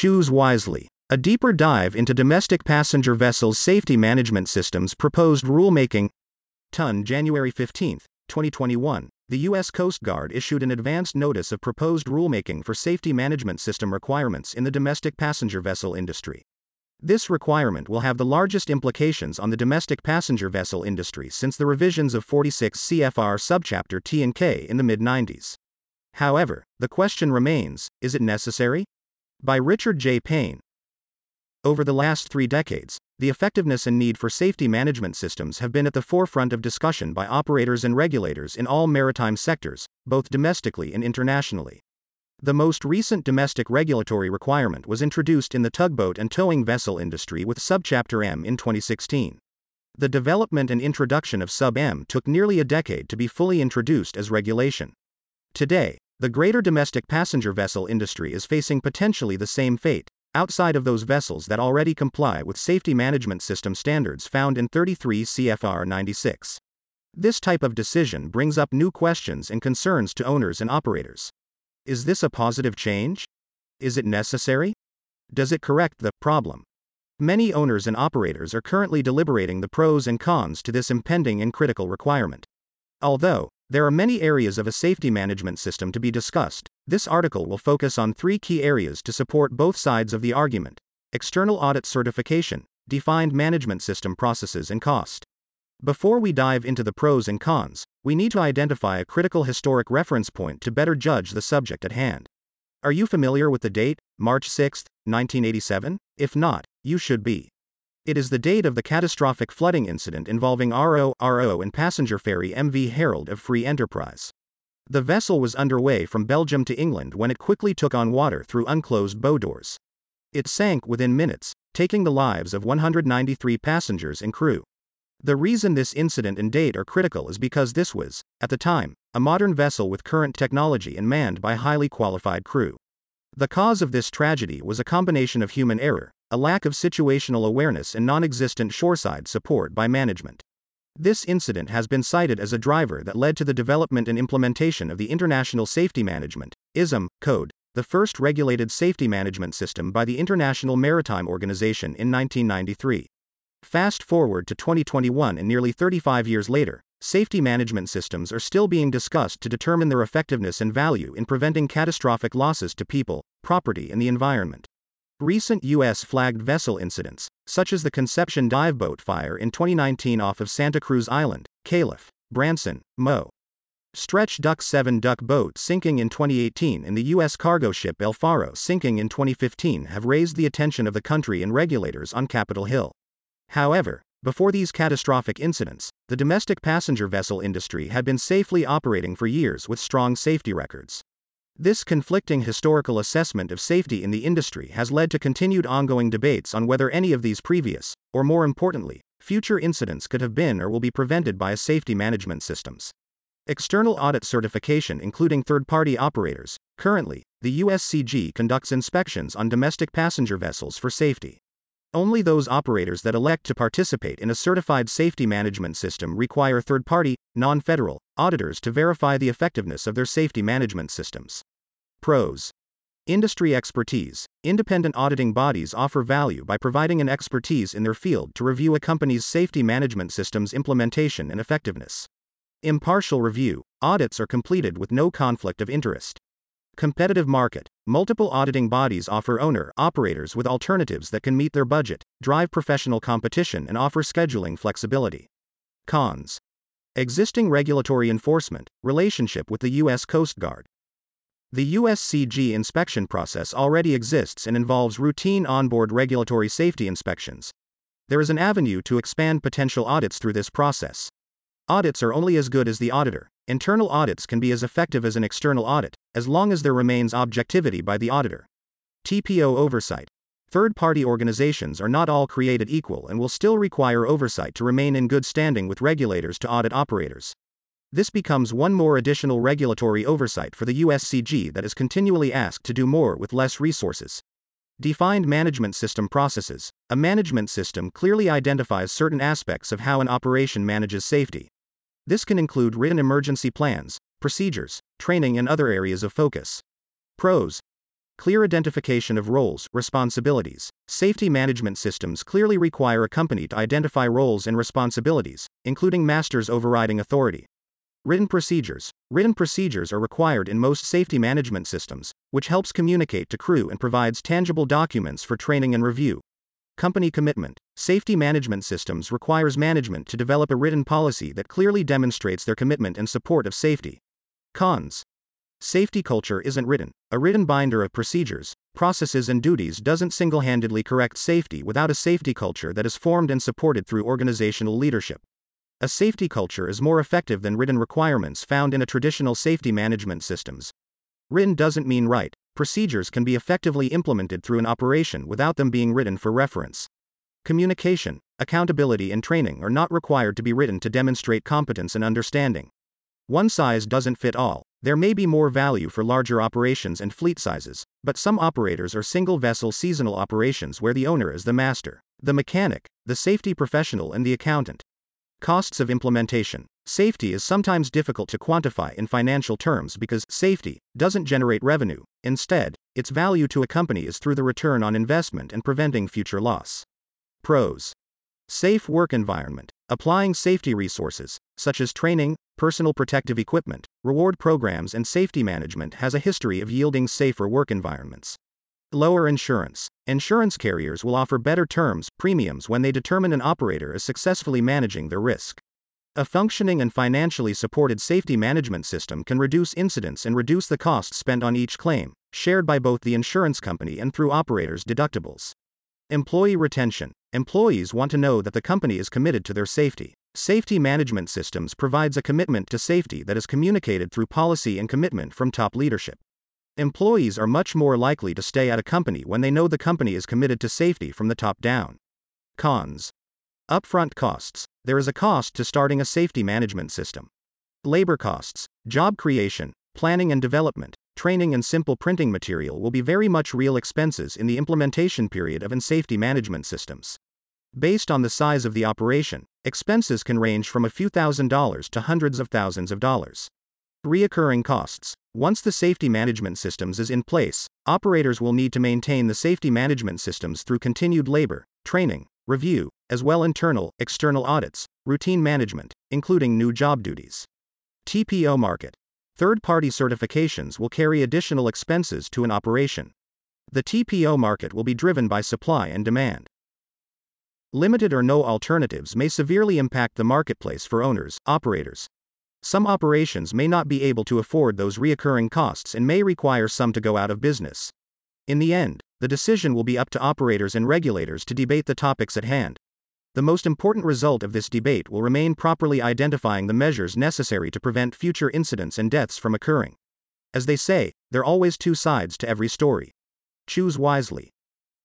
Choose wisely. A deeper dive into domestic passenger vessels safety management systems proposed rulemaking. Ton, January 15, 2021. The U.S. Coast Guard issued an advanced notice of proposed rulemaking for safety management system requirements in the domestic passenger vessel industry. This requirement will have the largest implications on the domestic passenger vessel industry since the revisions of 46 CFR subchapter T and K in the mid 90s. However, the question remains is it necessary? By Richard J. Payne. Over the last three decades, the effectiveness and need for safety management systems have been at the forefront of discussion by operators and regulators in all maritime sectors, both domestically and internationally. The most recent domestic regulatory requirement was introduced in the tugboat and towing vessel industry with Subchapter M in 2016. The development and introduction of Sub M took nearly a decade to be fully introduced as regulation. Today, the greater domestic passenger vessel industry is facing potentially the same fate, outside of those vessels that already comply with safety management system standards found in 33 CFR 96. This type of decision brings up new questions and concerns to owners and operators. Is this a positive change? Is it necessary? Does it correct the problem? Many owners and operators are currently deliberating the pros and cons to this impending and critical requirement. Although, there are many areas of a safety management system to be discussed, this article will focus on three key areas to support both sides of the argument external audit certification, defined management system processes, and cost. Before we dive into the pros and cons, we need to identify a critical historic reference point to better judge the subject at hand. Are you familiar with the date, March 6, 1987? If not, you should be. It is the date of the catastrophic flooding incident involving RO, RO and passenger ferry MV Herald of Free Enterprise. The vessel was underway from Belgium to England when it quickly took on water through unclosed bow doors. It sank within minutes, taking the lives of 193 passengers and crew. The reason this incident and date are critical is because this was, at the time, a modern vessel with current technology and manned by highly qualified crew. The cause of this tragedy was a combination of human error, a lack of situational awareness, and non existent shoreside support by management. This incident has been cited as a driver that led to the development and implementation of the International Safety Management ISM Code, the first regulated safety management system by the International Maritime Organization in 1993. Fast forward to 2021 and nearly 35 years later, safety management systems are still being discussed to determine their effectiveness and value in preventing catastrophic losses to people, property, and the environment. Recent U.S. flagged vessel incidents, such as the Conception dive boat fire in 2019 off of Santa Cruz Island, Calif., Branson, Mo. Stretch Duck 7 Duck boat sinking in 2018 and the U.S. cargo ship El Faro sinking in 2015 have raised the attention of the country and regulators on Capitol Hill. However, before these catastrophic incidents, the domestic passenger vessel industry had been safely operating for years with strong safety records. This conflicting historical assessment of safety in the industry has led to continued ongoing debates on whether any of these previous, or more importantly, future incidents could have been or will be prevented by a safety management systems. External audit certification, including third party operators, currently, the USCG conducts inspections on domestic passenger vessels for safety. Only those operators that elect to participate in a certified safety management system require third party, non federal, auditors to verify the effectiveness of their safety management systems. Pros Industry expertise. Independent auditing bodies offer value by providing an expertise in their field to review a company's safety management system's implementation and effectiveness. Impartial review. Audits are completed with no conflict of interest. Competitive market. Multiple auditing bodies offer owner operators with alternatives that can meet their budget, drive professional competition, and offer scheduling flexibility. Cons. Existing regulatory enforcement, relationship with the U.S. Coast Guard. The USCG inspection process already exists and involves routine onboard regulatory safety inspections. There is an avenue to expand potential audits through this process. Audits are only as good as the auditor. Internal audits can be as effective as an external audit, as long as there remains objectivity by the auditor. TPO oversight. Third party organizations are not all created equal and will still require oversight to remain in good standing with regulators to audit operators. This becomes one more additional regulatory oversight for the USCG that is continually asked to do more with less resources. Defined management system processes. A management system clearly identifies certain aspects of how an operation manages safety. This can include written emergency plans, procedures, training, and other areas of focus. Pros clear identification of roles, responsibilities. Safety management systems clearly require a company to identify roles and responsibilities, including master's overriding authority. Written procedures. Written procedures are required in most safety management systems, which helps communicate to crew and provides tangible documents for training and review. Company commitment. Safety management systems requires management to develop a written policy that clearly demonstrates their commitment and support of safety. Cons. Safety culture isn't written. A written binder of procedures, processes, and duties doesn't single handedly correct safety without a safety culture that is formed and supported through organizational leadership. A safety culture is more effective than written requirements found in a traditional safety management systems. Written doesn't mean right. Procedures can be effectively implemented through an operation without them being written for reference. Communication, accountability, and training are not required to be written to demonstrate competence and understanding. One size doesn't fit all. There may be more value for larger operations and fleet sizes, but some operators are single vessel seasonal operations where the owner is the master, the mechanic, the safety professional, and the accountant. Costs of implementation. Safety is sometimes difficult to quantify in financial terms because safety doesn't generate revenue. Instead, its value to a company is through the return on investment and preventing future loss. Pros Safe work environment. Applying safety resources, such as training, personal protective equipment, reward programs, and safety management, has a history of yielding safer work environments. Lower insurance. Insurance carriers will offer better terms, premiums, when they determine an operator is successfully managing their risk. A functioning and financially supported safety management system can reduce incidents and reduce the costs spent on each claim, shared by both the insurance company and through operators' deductibles. Employee retention. Employees want to know that the company is committed to their safety. Safety management systems provides a commitment to safety that is communicated through policy and commitment from top leadership. Employees are much more likely to stay at a company when they know the company is committed to safety from the top down. Cons. Upfront costs. There is a cost to starting a safety management system. Labor costs, job creation, planning and development, training, and simple printing material will be very much real expenses in the implementation period of an safety management systems. Based on the size of the operation, expenses can range from a few thousand dollars to hundreds of thousands of dollars. Reoccurring costs. Once the safety management systems is in place, operators will need to maintain the safety management systems through continued labor, training, review, as well internal, external audits, routine management, including new job duties. TPO market. Third party certifications will carry additional expenses to an operation. The TPO market will be driven by supply and demand. Limited or no alternatives may severely impact the marketplace for owners, operators. Some operations may not be able to afford those reoccurring costs and may require some to go out of business. In the end, the decision will be up to operators and regulators to debate the topics at hand. The most important result of this debate will remain properly identifying the measures necessary to prevent future incidents and deaths from occurring. As they say, there are always two sides to every story. Choose wisely.